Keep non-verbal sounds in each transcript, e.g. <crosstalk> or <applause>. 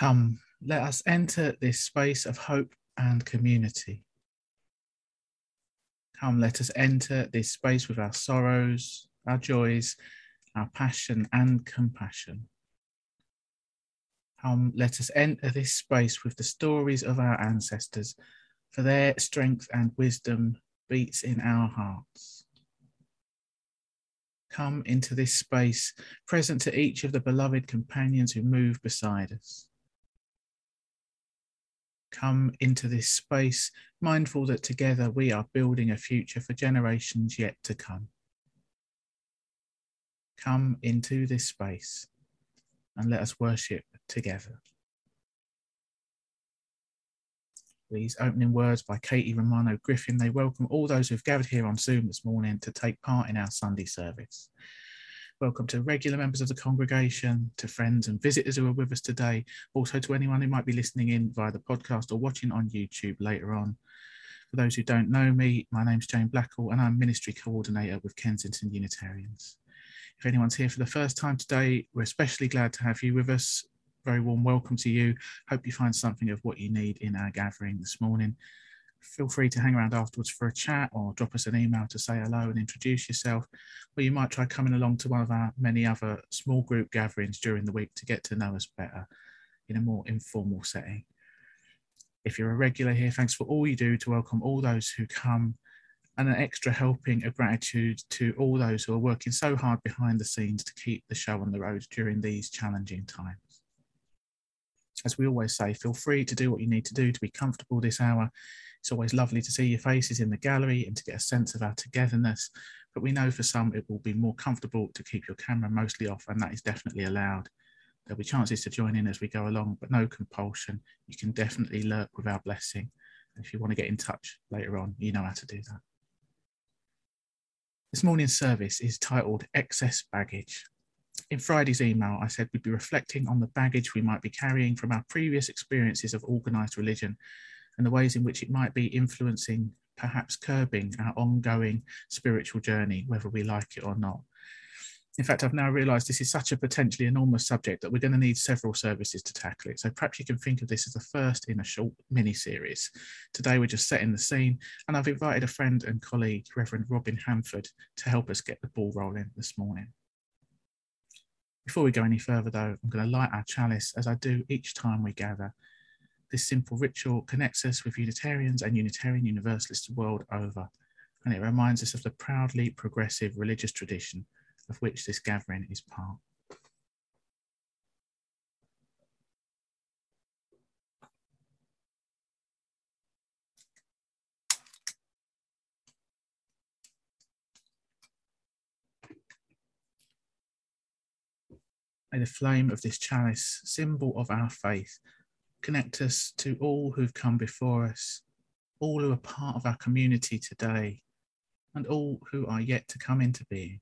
Come, let us enter this space of hope and community. Come, let us enter this space with our sorrows, our joys, our passion and compassion. Come, let us enter this space with the stories of our ancestors, for their strength and wisdom beats in our hearts. Come into this space, present to each of the beloved companions who move beside us come into this space, mindful that together we are building a future for generations yet to come. Come into this space and let us worship together. These opening words by Katie Romano Griffin, they welcome all those who've gathered here on Zoom this morning to take part in our Sunday service. Welcome to regular members of the congregation, to friends and visitors who are with us today, also to anyone who might be listening in via the podcast or watching on YouTube later on. For those who don't know me, my name's Jane Blackall and I'm Ministry Coordinator with Kensington Unitarians. If anyone's here for the first time today, we're especially glad to have you with us. Very warm welcome to you. Hope you find something of what you need in our gathering this morning feel free to hang around afterwards for a chat or drop us an email to say hello and introduce yourself. Or you might try coming along to one of our many other small group gatherings during the week to get to know us better in a more informal setting. If you're a regular here, thanks for all you do to welcome all those who come and an extra helping of gratitude to all those who are working so hard behind the scenes to keep the show on the road during these challenging times. As we always say, feel free to do what you need to do to be comfortable this hour it's always lovely to see your faces in the gallery and to get a sense of our togetherness, but we know for some it will be more comfortable to keep your camera mostly off, and that is definitely allowed. There'll be chances to join in as we go along, but no compulsion. You can definitely lurk with our blessing. And if you want to get in touch later on, you know how to do that. This morning's service is titled Excess Baggage. In Friday's email, I said we'd be reflecting on the baggage we might be carrying from our previous experiences of organised religion and the ways in which it might be influencing, perhaps curbing our ongoing spiritual journey, whether we like it or not. In fact, I've now realised this is such a potentially enormous subject that we're going to need several services to tackle it. So perhaps you can think of this as the first in a short mini series. Today, we're just setting the scene, and I've invited a friend and colleague, Reverend Robin Hanford, to help us get the ball rolling this morning. Before we go any further, though, I'm going to light our chalice as I do each time we gather this simple ritual connects us with Unitarians and Unitarian Universalists world over, and it reminds us of the proudly progressive religious tradition of which this gathering is part. May the flame of this chalice, symbol of our faith, Connect us to all who've come before us, all who are part of our community today, and all who are yet to come into being.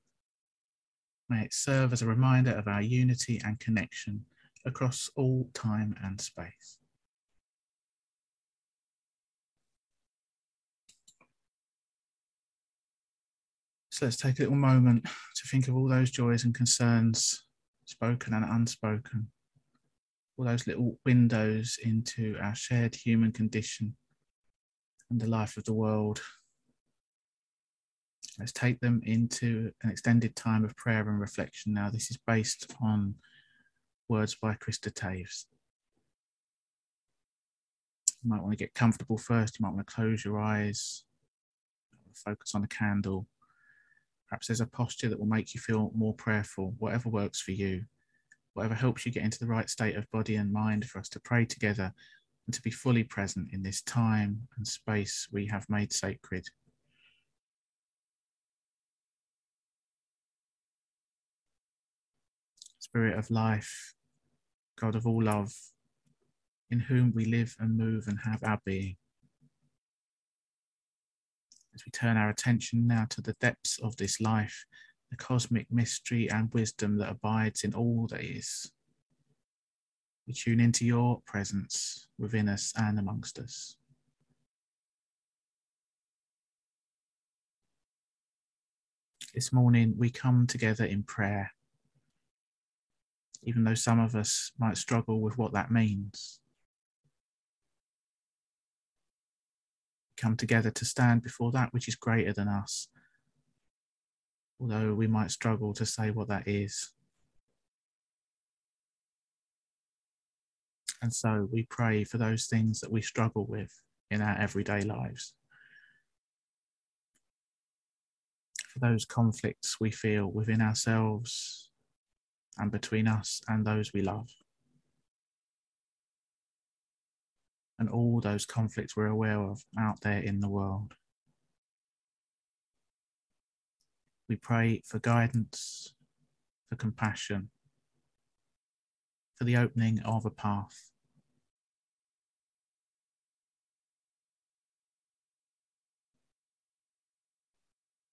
May it serve as a reminder of our unity and connection across all time and space. So let's take a little moment to think of all those joys and concerns, spoken and unspoken, all those little windows into our shared human condition and the life of the world. Let's take them into an extended time of prayer and reflection now. This is based on words by Krista Taves. You might want to get comfortable first. You might want to close your eyes, focus on a candle. Perhaps there's a posture that will make you feel more prayerful, whatever works for you whatever helps you get into the right state of body and mind for us to pray together and to be fully present in this time and space we have made sacred. Spirit of life, God of all love, in whom we live and move and have our being. As we turn our attention now to the depths of this life, the cosmic mystery and wisdom that abides in all that is. We tune into your presence within us and amongst us. This morning we come together in prayer. even though some of us might struggle with what that means. Come together to stand before that which is greater than us, although we might struggle to say what that is. And so we pray for those things that we struggle with in our everyday lives. For those conflicts we feel within ourselves and between us and those we love. And all those conflicts we're aware of out there in the world. We pray for guidance, for compassion, for the opening of a path.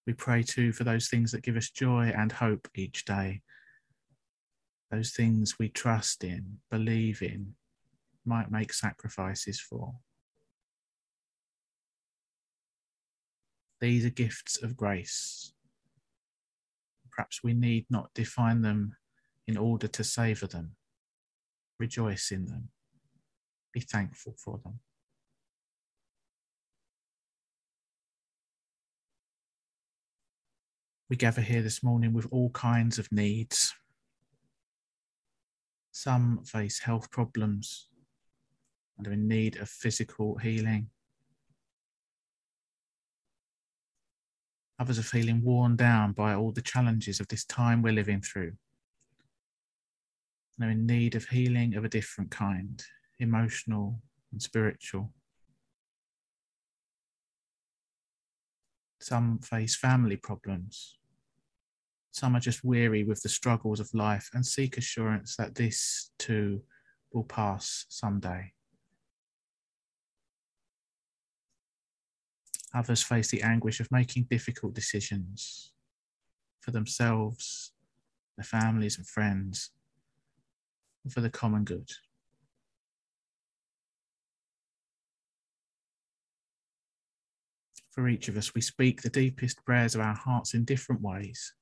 We pray too for those things that give us joy and hope each day. Those things we trust in, believe in, might make sacrifices for. These are gifts of grace. Perhaps we need not define them in order to savour them. Rejoice in them. Be thankful for them. We gather here this morning with all kinds of needs. Some face health problems and are in need of physical healing. Others are feeling worn down by all the challenges of this time we're living through. They're in need of healing of a different kind, emotional and spiritual. Some face family problems. Some are just weary with the struggles of life and seek assurance that this too will pass someday. Others face the anguish of making difficult decisions for themselves, their families, and friends, and for the common good. For each of us, we speak the deepest prayers of our hearts in different ways,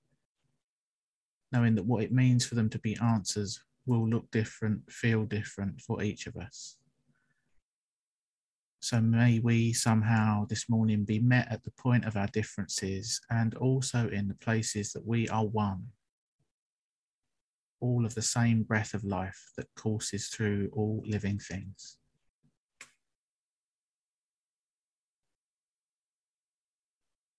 knowing that what it means for them to be answers will look different, feel different for each of us. So may we somehow this morning be met at the point of our differences and also in the places that we are one. All of the same breath of life that courses through all living things.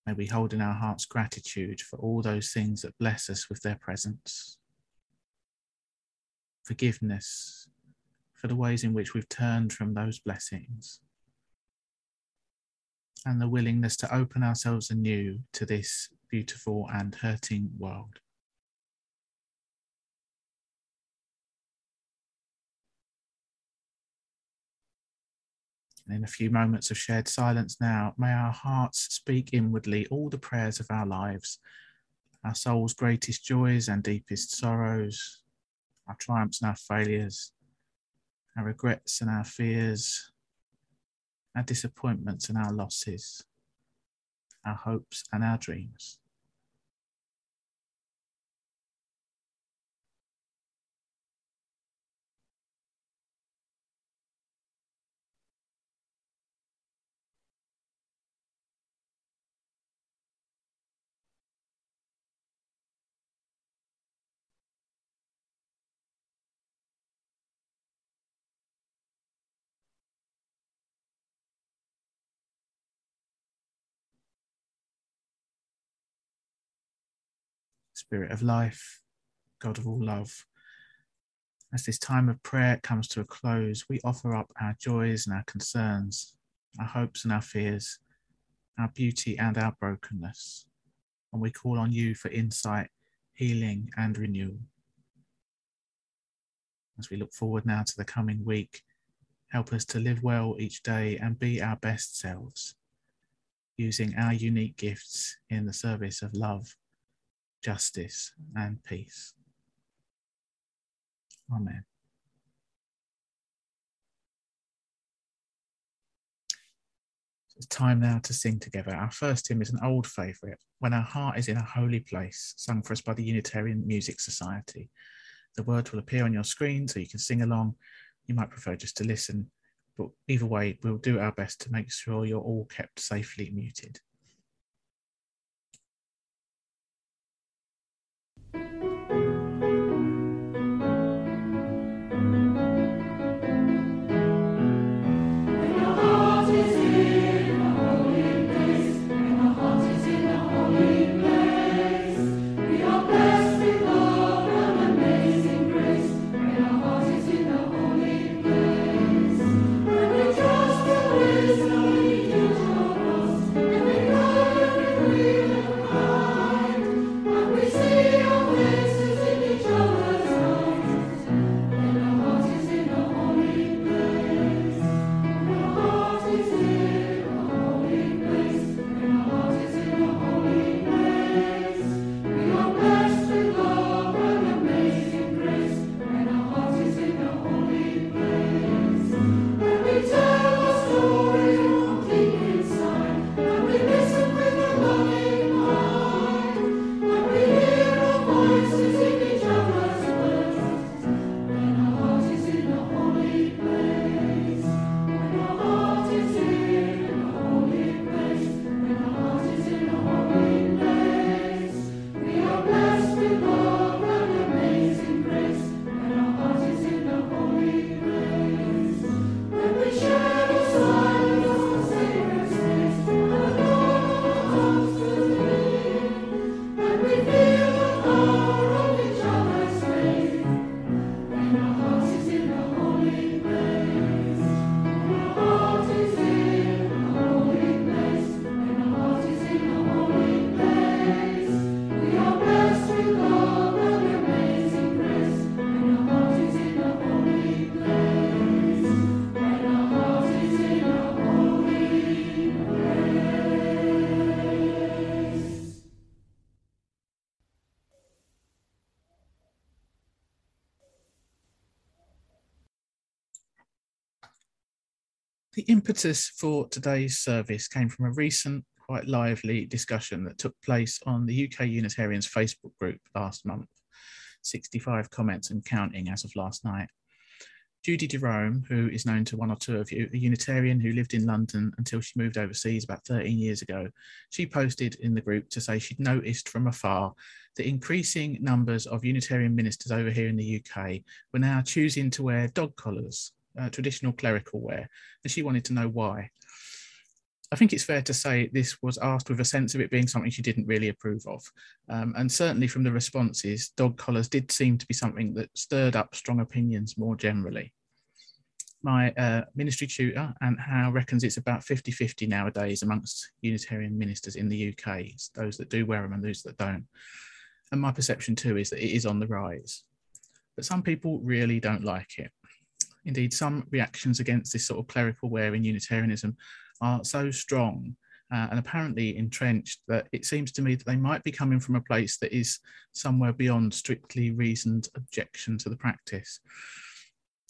May we hold in our hearts gratitude for all those things that bless us with their presence. Forgiveness for the ways in which we've turned from those blessings. And the willingness to open ourselves anew to this beautiful and hurting world. And in a few moments of shared silence now, may our hearts speak inwardly all the prayers of our lives, our soul's greatest joys and deepest sorrows, our triumphs and our failures, our regrets and our fears, our disappointments and our losses, our hopes and our dreams. Spirit of life, God of all love. As this time of prayer comes to a close, we offer up our joys and our concerns, our hopes and our fears, our beauty and our brokenness. And we call on you for insight, healing, and renewal. As we look forward now to the coming week, help us to live well each day and be our best selves, using our unique gifts in the service of love justice, and peace. Amen. It's time now to sing together. Our first hymn is an old favourite, When Our Heart is in a Holy Place, sung for us by the Unitarian Music Society. The words will appear on your screen so you can sing along. You might prefer just to listen, but either way, we'll do our best to make sure you're all kept safely muted. Impetus for today's service came from a recent, quite lively discussion that took place on the UK Unitarians Facebook group last month. 65 comments and counting as of last night. Judy Jerome, who is known to one or two of you, a Unitarian who lived in London until she moved overseas about 13 years ago, she posted in the group to say she'd noticed from afar the increasing numbers of Unitarian ministers over here in the UK were now choosing to wear dog collars uh, traditional clerical wear, and she wanted to know why. I think it's fair to say this was asked with a sense of it being something she didn't really approve of. Um, and certainly from the responses, dog collars did seem to be something that stirred up strong opinions more generally. My uh, ministry tutor, Ant Howe, reckons it's about 50 50 nowadays amongst Unitarian ministers in the UK, those that do wear them and those that don't. And my perception too is that it is on the rise. But some people really don't like it. Indeed, some reactions against this sort of clerical wear in Unitarianism are so strong uh, and apparently entrenched that it seems to me that they might be coming from a place that is somewhere beyond strictly reasoned objection to the practice.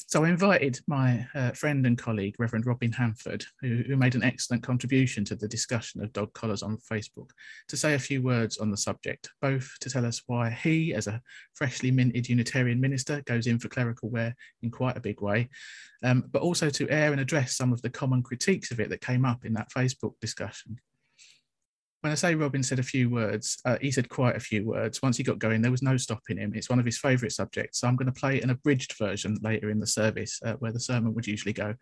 So I invited my uh, friend and colleague, Reverend Robin Hanford, who, who, made an excellent contribution to the discussion of dog collars on Facebook, to say a few words on the subject, both to tell us why he, as a freshly minted Unitarian minister, goes in for clerical wear in quite a big way, um, but also to air and address some of the common critiques of it that came up in that Facebook discussion when I say Robin said a few words, uh, he said quite a few words. Once he got going, there was no stopping him. It's one of his favourite subjects. So I'm going to play an abridged version later in the service uh, where the sermon would usually go.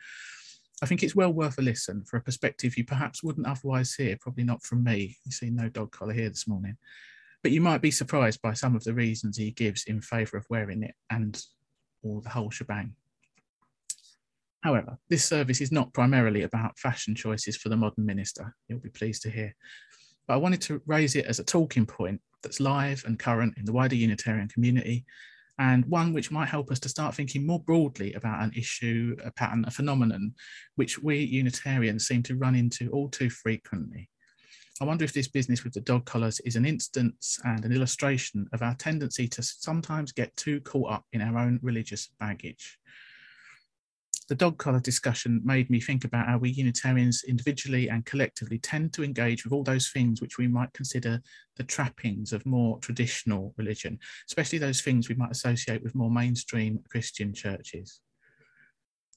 I think it's well worth a listen for a perspective you perhaps wouldn't otherwise hear, probably not from me. You see no dog collar here this morning. But you might be surprised by some of the reasons he gives in favour of wearing it and all the whole shebang. However, this service is not primarily about fashion choices for the modern minister, you'll be pleased to hear, but I wanted to raise it as a talking point that's live and current in the wider Unitarian community, and one which might help us to start thinking more broadly about an issue, a pattern, a phenomenon, which we Unitarians seem to run into all too frequently. I wonder if this business with the dog collars is an instance and an illustration of our tendency to sometimes get too caught up in our own religious baggage. The dog collar discussion made me think about how we Unitarians individually and collectively tend to engage with all those things which we might consider the trappings of more traditional religion, especially those things we might associate with more mainstream Christian churches.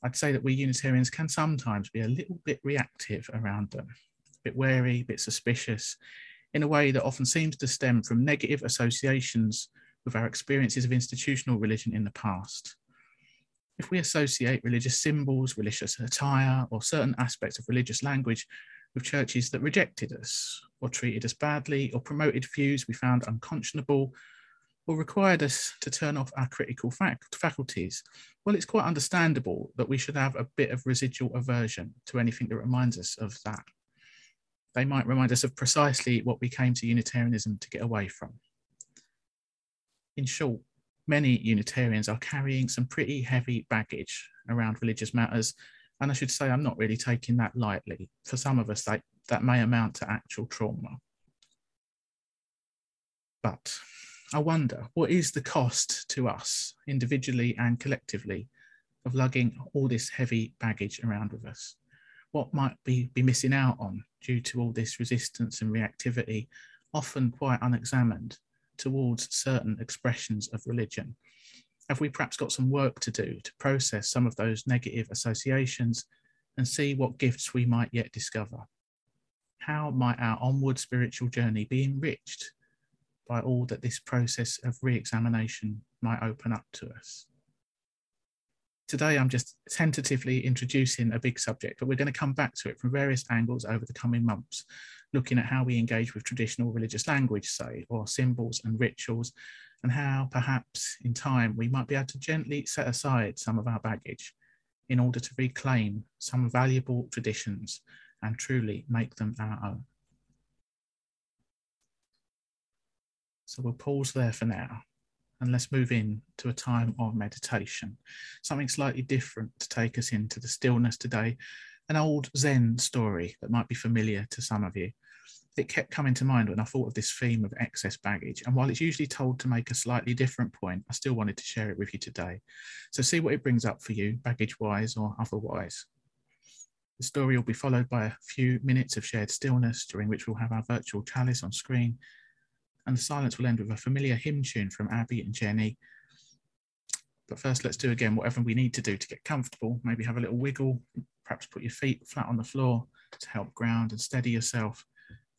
I'd say that we Unitarians can sometimes be a little bit reactive around them, a bit wary, a bit suspicious, in a way that often seems to stem from negative associations with our experiences of institutional religion in the past if we associate religious symbols, religious attire, or certain aspects of religious language with churches that rejected us, or treated us badly, or promoted views we found unconscionable, or required us to turn off our critical faculties, well, it's quite understandable that we should have a bit of residual aversion to anything that reminds us of that. They might remind us of precisely what we came to Unitarianism to get away from. In short, many Unitarians are carrying some pretty heavy baggage around religious matters. And I should say, I'm not really taking that lightly. For some of us, that, that may amount to actual trauma. But I wonder what is the cost to us, individually and collectively, of lugging all this heavy baggage around with us? What might we be missing out on due to all this resistance and reactivity, often quite unexamined, towards certain expressions of religion? Have we perhaps got some work to do to process some of those negative associations and see what gifts we might yet discover? How might our onward spiritual journey be enriched by all that this process of re examination might open up to us? Today, I'm just tentatively introducing a big subject, but we're going to come back to it from various angles over the coming months looking at how we engage with traditional religious language, say, or symbols and rituals, and how perhaps in time we might be able to gently set aside some of our baggage in order to reclaim some valuable traditions and truly make them our own. So we'll pause there for now and let's move in to a time of meditation, something slightly different to take us into the stillness today an old Zen story that might be familiar to some of you. It kept coming to mind when I thought of this theme of excess baggage. And while it's usually told to make a slightly different point, I still wanted to share it with you today. So see what it brings up for you, baggage wise or otherwise. The story will be followed by a few minutes of shared stillness, during which we'll have our virtual chalice on screen. And the silence will end with a familiar hymn tune from Abby and Jenny. But first, let's do again whatever we need to do to get comfortable. Maybe have a little wiggle, Perhaps put your feet flat on the floor to help ground and steady yourself.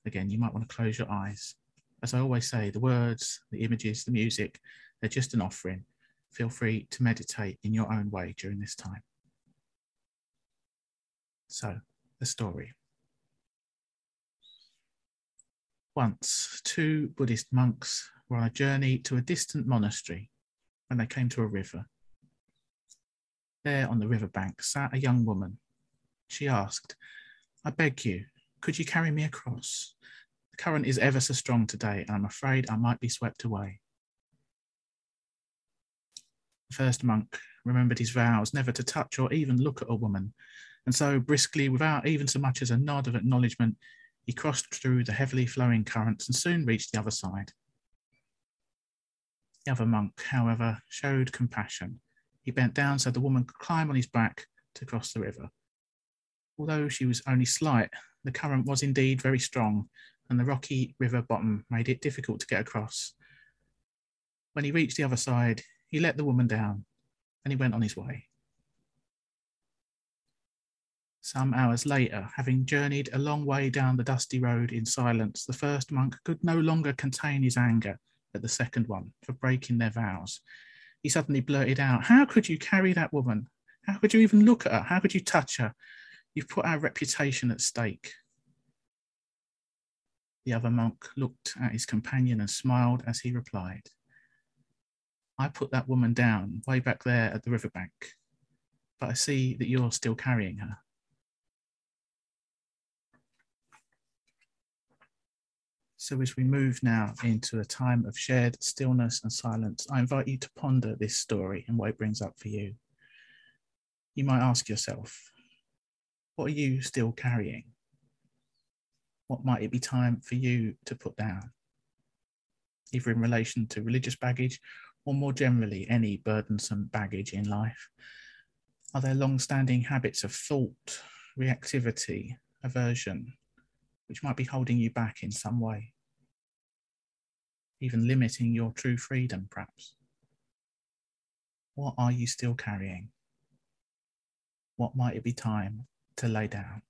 Again, you might want to close your eyes. As I always say, the words, the images, the music, they're just an offering. Feel free to meditate in your own way during this time. So, the story. Once, two Buddhist monks were on a journey to a distant monastery when they came to a river. There on the riverbank sat a young woman she asked. I beg you, could you carry me across? The current is ever so strong today, and I'm afraid I might be swept away. The first monk remembered his vows never to touch or even look at a woman, and so briskly, without even so much as a nod of acknowledgement, he crossed through the heavily flowing currents and soon reached the other side. The other monk, however, showed compassion. He bent down so the woman could climb on his back to cross the river. Although she was only slight, the current was indeed very strong, and the rocky river bottom made it difficult to get across. When he reached the other side, he let the woman down and he went on his way. Some hours later, having journeyed a long way down the dusty road in silence, the first monk could no longer contain his anger at the second one for breaking their vows. He suddenly blurted out, How could you carry that woman? How could you even look at her? How could you touch her? You've put our reputation at stake. The other monk looked at his companion and smiled as he replied, I put that woman down way back there at the riverbank, but I see that you're still carrying her. So, as we move now into a time of shared stillness and silence, I invite you to ponder this story and what it brings up for you. You might ask yourself, what are you still carrying? What might it be time for you to put down? Either in relation to religious baggage or more generally, any burdensome baggage in life. Are there long standing habits of thought, reactivity, aversion, which might be holding you back in some way? Even limiting your true freedom, perhaps? What are you still carrying? What might it be time to lay down?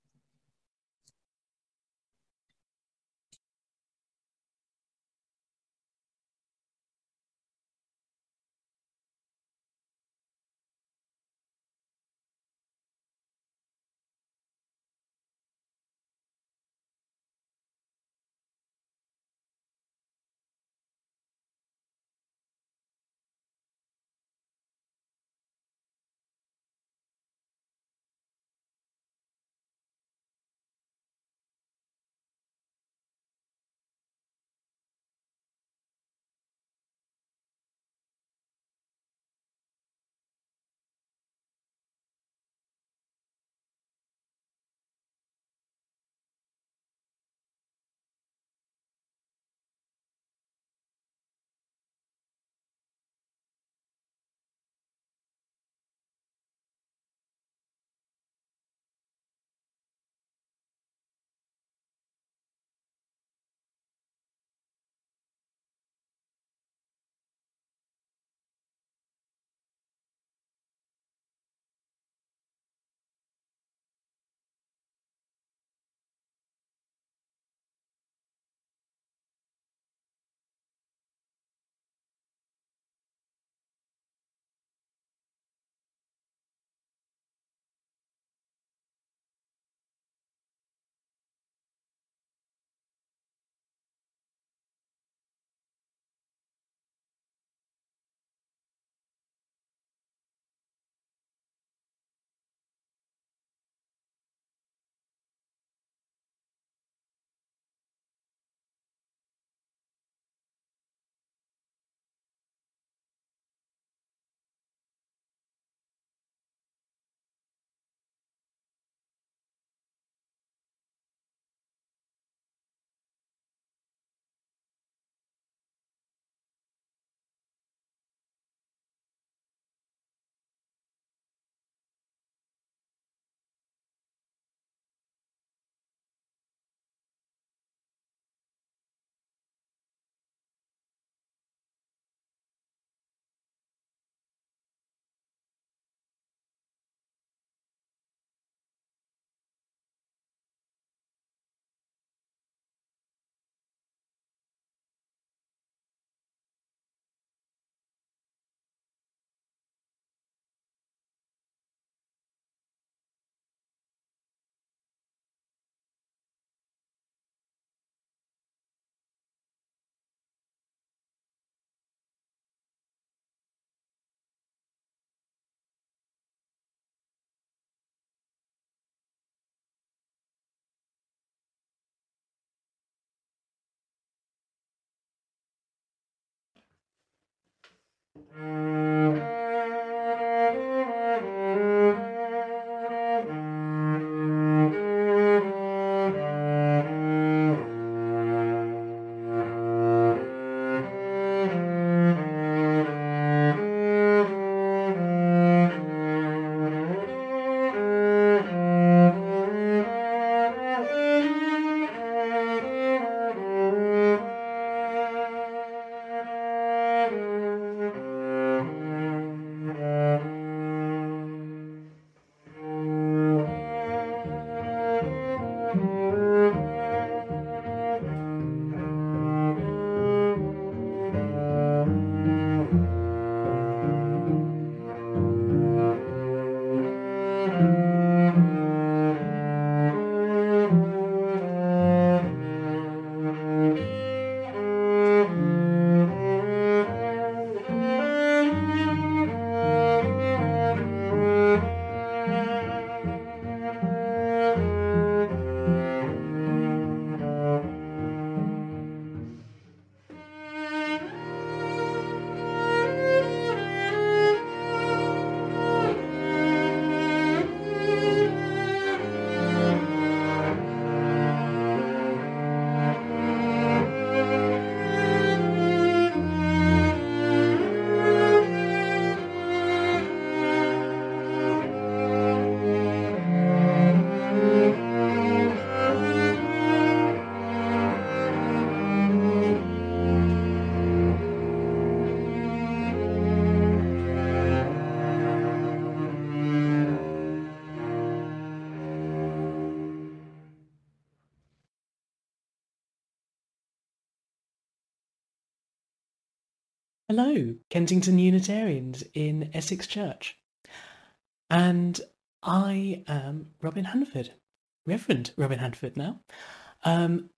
Hello, Kensington Unitarians in Essex Church. And I am Robin Hanford, Reverend Robin Hanford now. Um,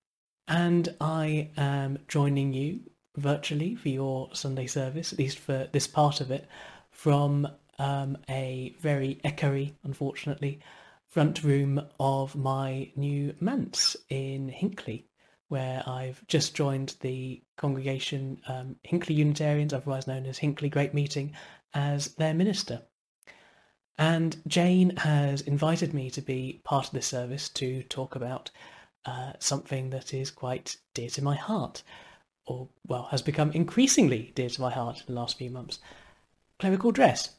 and I am joining you virtually for your Sunday service, at least for this part of it, from um, a very echoey, unfortunately, front room of my new manse in Hinckley, where I've just joined the congregation um, Hinckley Unitarians, otherwise known as Hinckley Great Meeting, as their minister. And Jane has invited me to be part of this service to talk about uh, something that is quite dear to my heart, or, well, has become increasingly dear to my heart in the last few months clerical dress.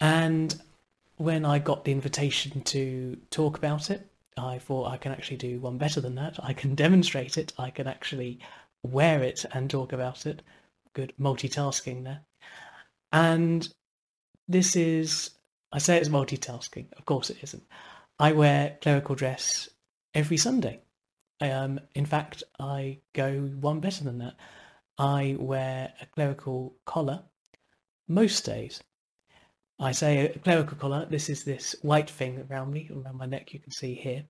And when I got the invitation to talk about it, I thought I can actually do one better than that. I can demonstrate it. I can actually wear it and talk about it. Good multitasking there. And this is, I say it's multitasking. Of course it isn't. I wear clerical dress every Sunday. Um, in fact, I go one better than that. I wear a clerical collar most days. I say clerical collar. This is this white thing around me, around my neck. You can see here.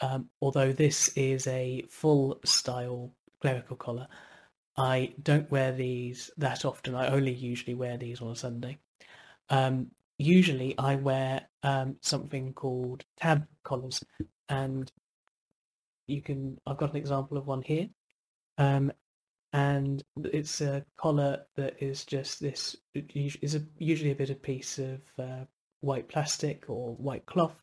Um, although this is a full style clerical collar, I don't wear these that often. I only usually wear these on a Sunday. Um, usually, I wear um, something called tab collars, and you can. I've got an example of one here. Um, and it's a collar that is just this is a, usually a bit of piece of uh, white plastic or white cloth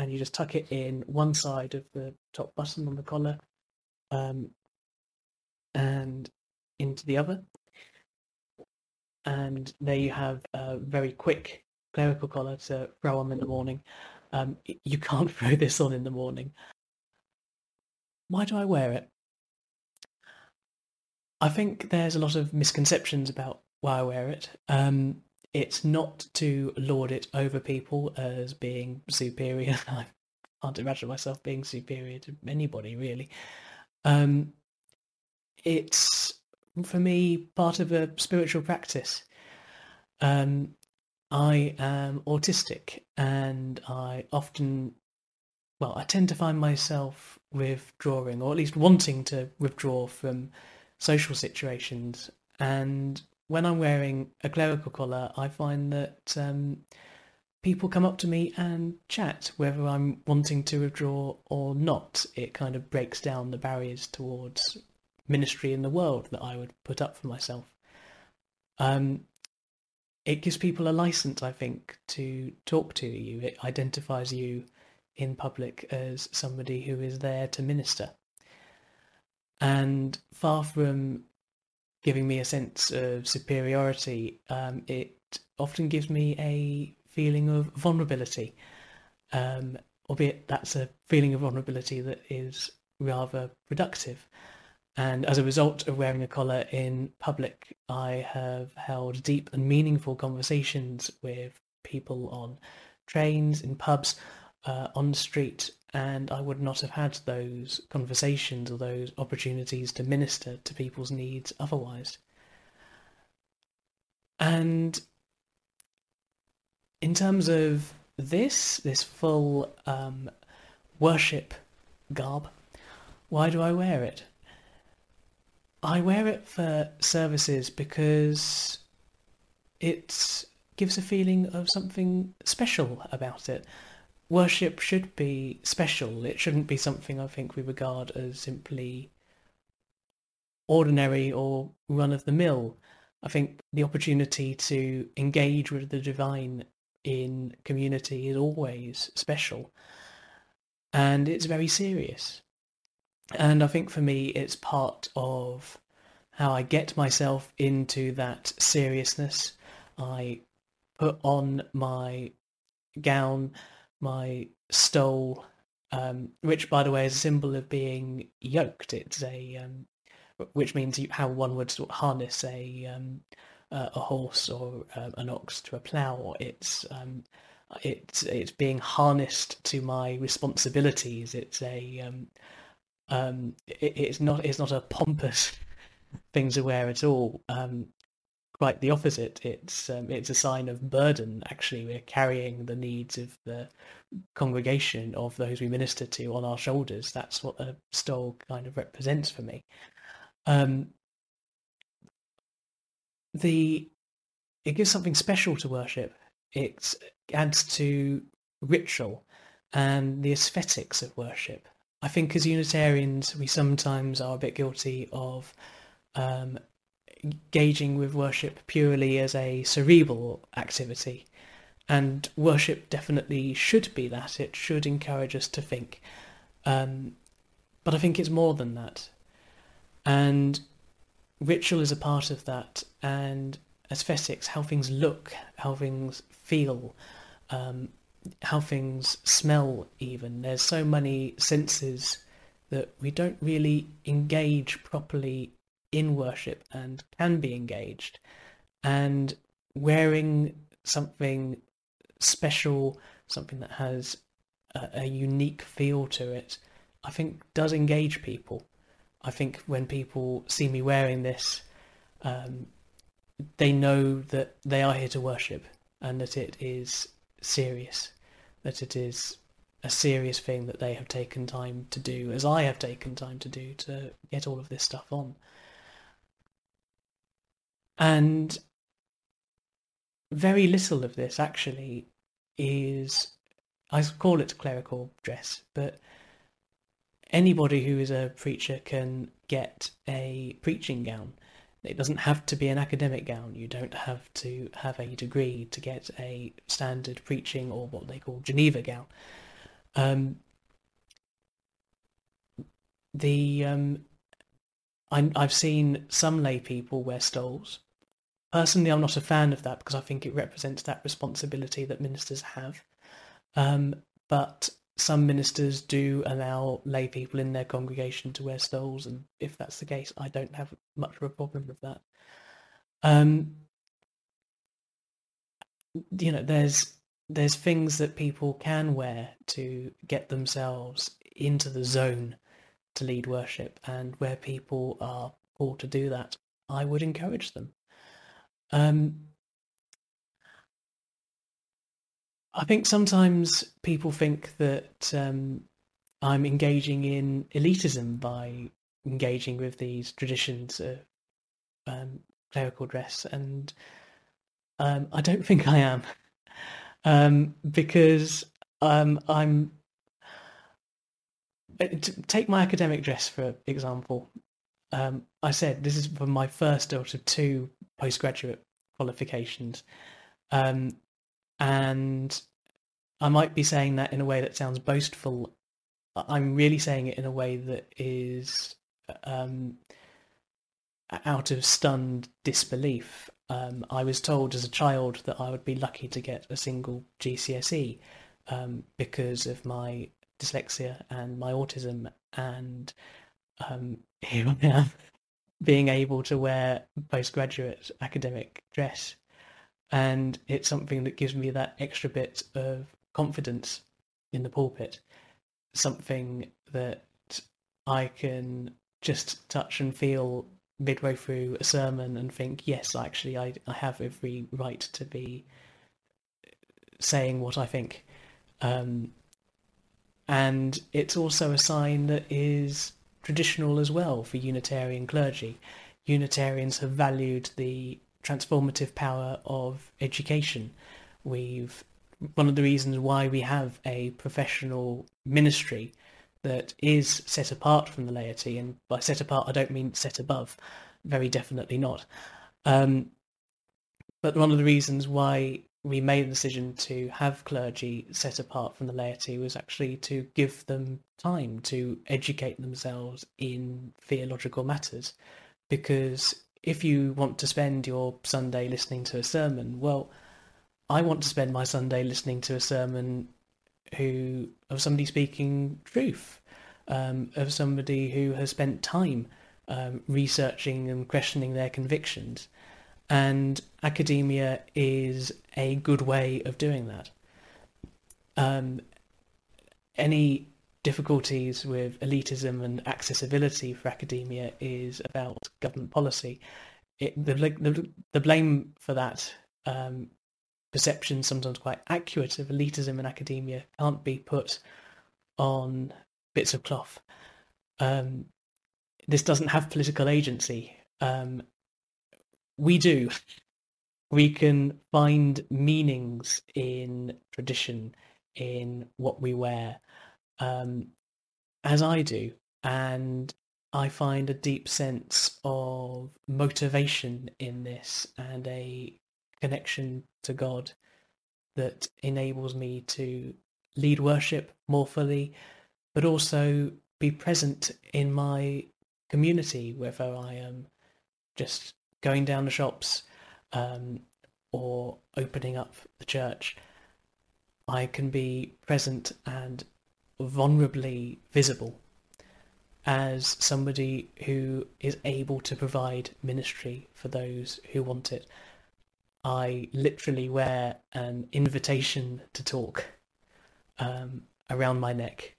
and you just tuck it in one side of the top button on the collar um, and into the other. And there you have a very quick clerical collar to throw on in the morning. Um, you can't <laughs> throw this on in the morning. Why do i wear it I think there's a lot of misconceptions about why I wear it. Um, it's not to lord it over people as being superior. <laughs> I can't imagine myself being superior to anybody, really. Um, it's, for me, part of a spiritual practice. Um, I am autistic and I often, well, I tend to find myself withdrawing, or at least wanting to withdraw from social situations. And when I'm wearing a clerical collar, I find that um, people come up to me and chat, whether I'm wanting to withdraw or not. It kind of breaks down the barriers towards ministry in the world that I would put up for myself. Um, it gives people a license, I think, to talk to you. It identifies you in public as somebody who is there to minister. And far from giving me a sense of superiority, um, it often gives me a feeling of vulnerability, um, albeit that's a feeling of vulnerability that is rather productive. And as a result of wearing a collar in public, I have held deep and meaningful conversations with people on trains, in pubs, uh, on the street, and I would not have had those conversations or those opportunities to minister to people's needs otherwise. And in terms of this, this full um, worship garb, why do I wear it? I wear it for services because it gives a feeling of something special about it worship should be special. It shouldn't be something I think we regard as simply ordinary or run of the mill. I think the opportunity to engage with the divine in community is always special and it's very serious. And I think for me, it's part of how I get myself into that seriousness. I put on my gown my stole, um, which by the way is a symbol of being yoked. It's a um, which means how one would sort of harness a um, uh, a horse or uh, an ox to a plough. It's um, it's it's being harnessed to my responsibilities. It's a um, it, it's not it's not a pompous <laughs> thing to wear at all. Um, quite the opposite. It's um, it's a sign of burden. Actually, we're carrying the needs of the congregation of those we minister to on our shoulders. That's what a stole kind of represents for me. Um, the it gives something special to worship. It adds to ritual and the aesthetics of worship. I think as Unitarians, we sometimes are a bit guilty of um, engaging with worship purely as a cerebral activity. And worship definitely should be that. It should encourage us to think. Um, but I think it's more than that. And ritual is a part of that. And aesthetics, how things look, how things feel, um, how things smell even. There's so many senses that we don't really engage properly in worship and can be engaged. And wearing something special, something that has a, a unique feel to it, I think does engage people. I think when people see me wearing this, um, they know that they are here to worship and that it is serious, that it is a serious thing that they have taken time to do, as I have taken time to do to get all of this stuff on. And very little of this actually is, I call it clerical dress, but anybody who is a preacher can get a preaching gown. It doesn't have to be an academic gown. You don't have to have a degree to get a standard preaching or what they call Geneva gown. Um, the um, i have seen some lay people wear stoles. Personally, I'm not a fan of that because I think it represents that responsibility that ministers have. Um, but some ministers do allow lay people in their congregation to wear stoles, and if that's the case, I don't have much of a problem with that. Um, you know, there's there's things that people can wear to get themselves into the zone to lead worship, and where people are called to do that, I would encourage them. Um, I think sometimes people think that um, I'm engaging in elitism by engaging with these traditions of um, clerical dress, and um, I don't think I am, um, because um, I'm. Uh, take my academic dress for example. Um, I said this is for my first out of two postgraduate qualifications. Um, and I might be saying that in a way that sounds boastful. I'm really saying it in a way that is um, out of stunned disbelief. Um, I was told as a child that I would be lucky to get a single GCSE um, because of my dyslexia and my autism, and um, <laughs> here I am being able to wear postgraduate academic dress. And it's something that gives me that extra bit of confidence in the pulpit. Something that i can just touch and feel midway through a sermon and think yes actually i, I have every right to be saying what i think. Um, and it's also a sign that is traditional as well for unitarian clergy unitarians have valued the transformative power of education. We've one of the reasons why we have a professional ministry that is set apart from the laity, and by set apart I don't mean set above, very definitely not. Um, but one of the reasons why we made the decision to have clergy set apart from the laity was actually to give them time to educate themselves in theological matters because if you want to spend your Sunday listening to a sermon, well, I want to spend my Sunday listening to a sermon who of somebody speaking truth, um, of somebody who has spent time um, researching and questioning their convictions. And academia is a good way of doing that. Um, any difficulties with elitism and accessibility for academia is about government policy. it, the, the, the blame for that um, perception, sometimes quite accurate, of elitism in academia can't be put on bits of cloth. Um, this doesn't have political agency. Um, we do. We can find meanings in tradition, in what we wear, um, as I do. And I find a deep sense of motivation in this and a connection to God that enables me to lead worship more fully, but also be present in my community, whether I am just going down the shops um, or opening up the church. I can be present and vulnerably visible as somebody who is able to provide ministry for those who want it. I literally wear an invitation to talk um, around my neck,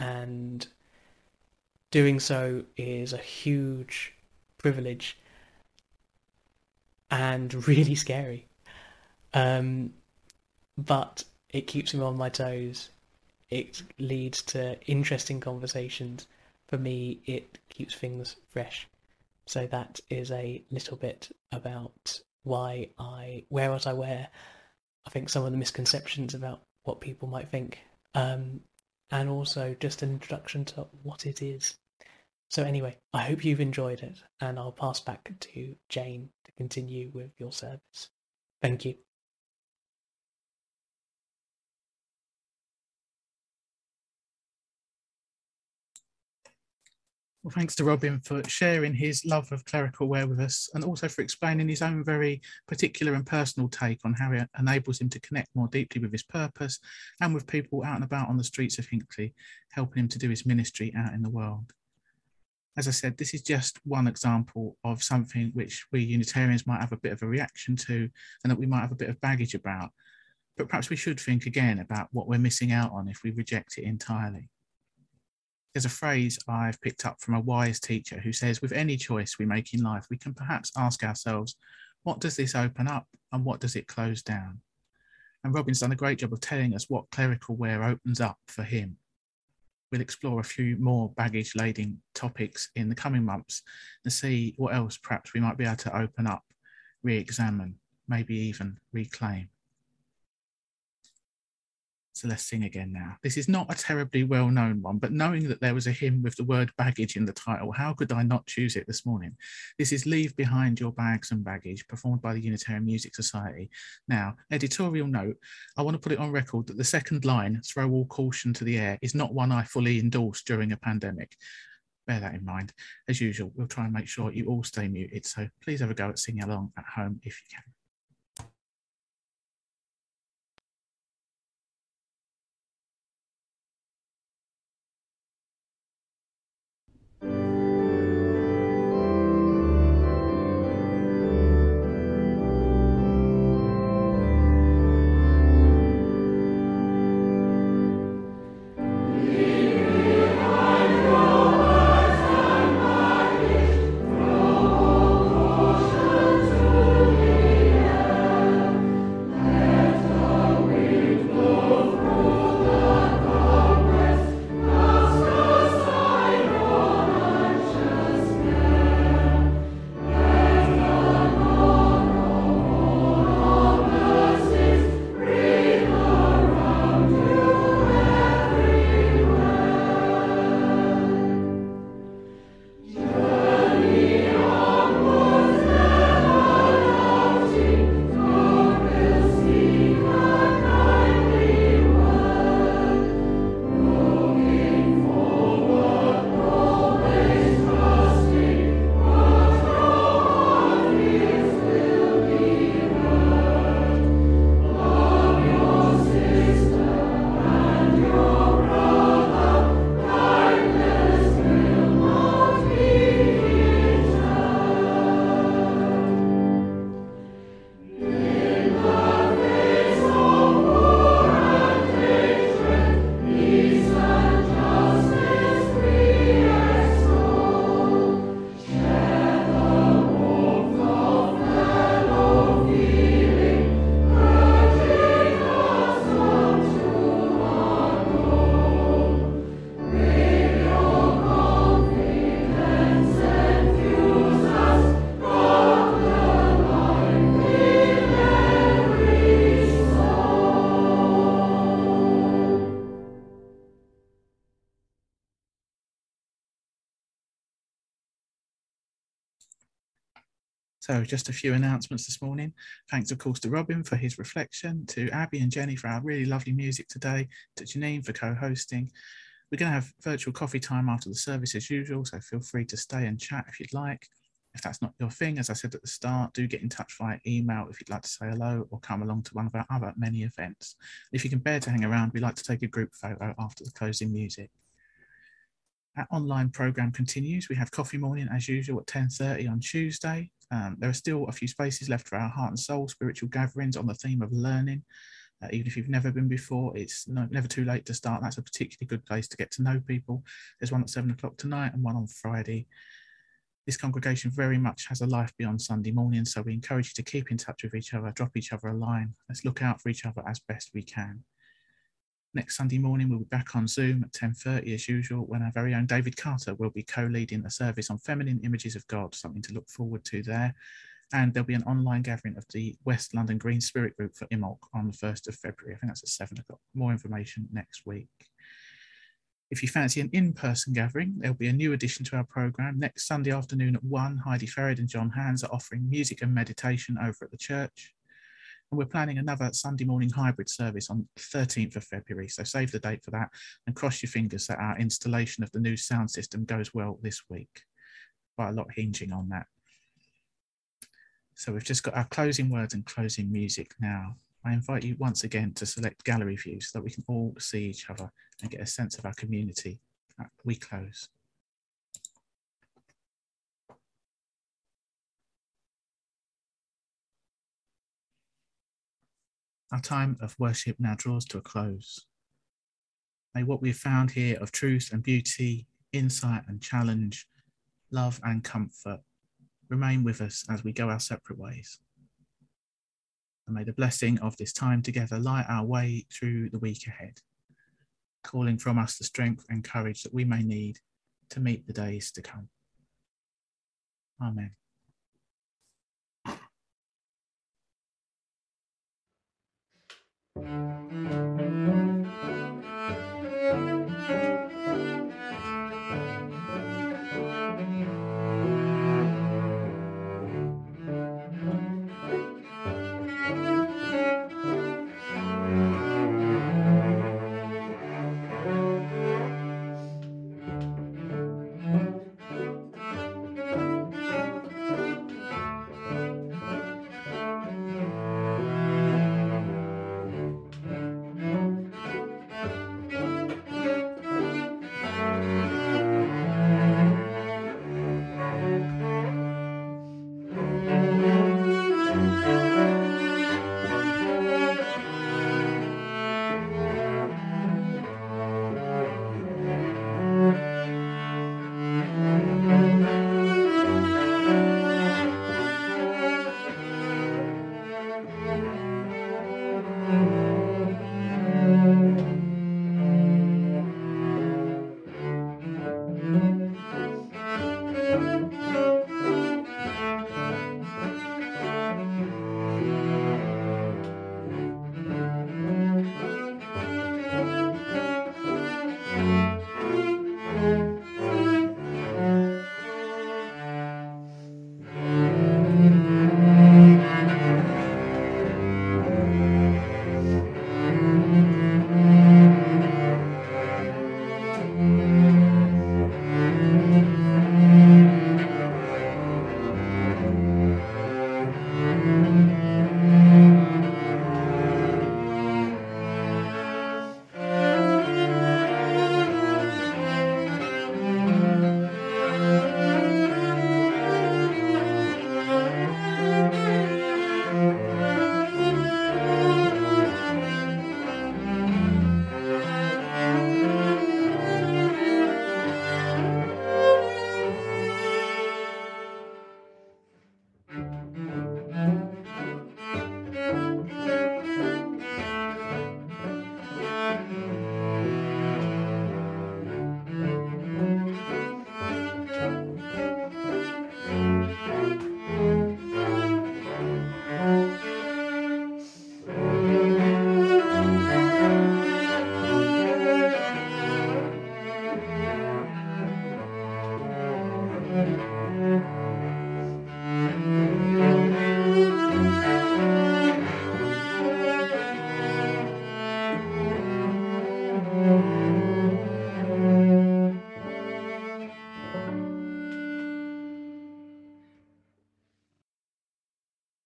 and doing so is a huge privilege and really scary. Um, but it keeps me on my toes. It leads to interesting conversations. For me, it keeps things fresh. So that is a little bit about why I wear what I wear. I think some of the misconceptions about what people might think, um, and also just an introduction to what it is. So anyway, I hope you've enjoyed it, and I'll pass back to Jane to continue with your service. Thank you. Well, thanks to Robin for sharing his love of clerical wear with us and also for explaining his own very particular and personal take on how it enables him to connect more deeply with his purpose and with people out and about on the streets of Hinckley, helping him to do his ministry out in the world. As I said, this is just one example of something which we Unitarians might have a bit of a reaction to and that we might have a bit of baggage about. But perhaps we should think again about what we're missing out on if we reject it entirely there's a phrase I've picked up from a wise teacher who says, with any choice we make in life, we can perhaps ask ourselves, what does this open up and what does it close down? And Robin's done a great job of telling us what clerical wear opens up for him. We'll explore a few more baggage laden topics in the coming months and see what else perhaps we might be able to open up, re examine, maybe even reclaim. So let's sing again now. This is not a terribly well known one, but knowing that there was a hymn with the word baggage in the title, how could I not choose it this morning? This is Leave Behind Your Bags and Baggage, performed by the Unitarian Music Society. Now, editorial note I want to put it on record that the second line, throw all caution to the air, is not one I fully endorse during a pandemic. Bear that in mind. As usual, we'll try and make sure you all stay muted. So please have a go at singing along at home if you can. So, just a few announcements this morning. Thanks, of course, to Robin for his reflection, to Abby and Jenny for our really lovely music today, to Janine for co hosting. We're going to have virtual coffee time after the service as usual, so feel free to stay and chat if you'd like. If that's not your thing, as I said at the start, do get in touch via email if you'd like to say hello or come along to one of our other many events. If you can bear to hang around, we'd like to take a group photo after the closing music. Our online program continues. We have coffee morning as usual at 10.30 on Tuesday. Um, there are still a few spaces left for our heart and soul spiritual gatherings on the theme of learning. Uh, even if you've never been before, it's no, never too late to start. That's a particularly good place to get to know people. There's one at seven o'clock tonight and one on Friday. This congregation very much has a life beyond Sunday morning, so we encourage you to keep in touch with each other, drop each other a line. Let's look out for each other as best we can. Next Sunday morning, we'll be back on Zoom at 10.30 as usual, when our very own David Carter will be co-leading a service on feminine images of God, something to look forward to there. And there'll be an online gathering of the West London Green Spirit Group for Imbolc on the 1st of February. I think that's at 7 o'clock. More information next week. If you fancy an in-person gathering, there'll be a new addition to our programme. Next Sunday afternoon at 1, Heidi Ferrid and John Hands are offering music and meditation over at the church. And we're planning another Sunday morning hybrid service on 13th of February. So save the date for that and cross your fingers that our installation of the new sound system goes well this week. Quite a lot hinging on that. So we've just got our closing words and closing music now. I invite you once again to select gallery view so that we can all see each other and get a sense of our community. We close. Our time of worship now draws to a close. May what we've found here of truth and beauty, insight and challenge, love and comfort remain with us as we go our separate ways. And may the blessing of this time together light our way through the week ahead, calling from us the strength and courage that we may need to meet the days to come. Amen.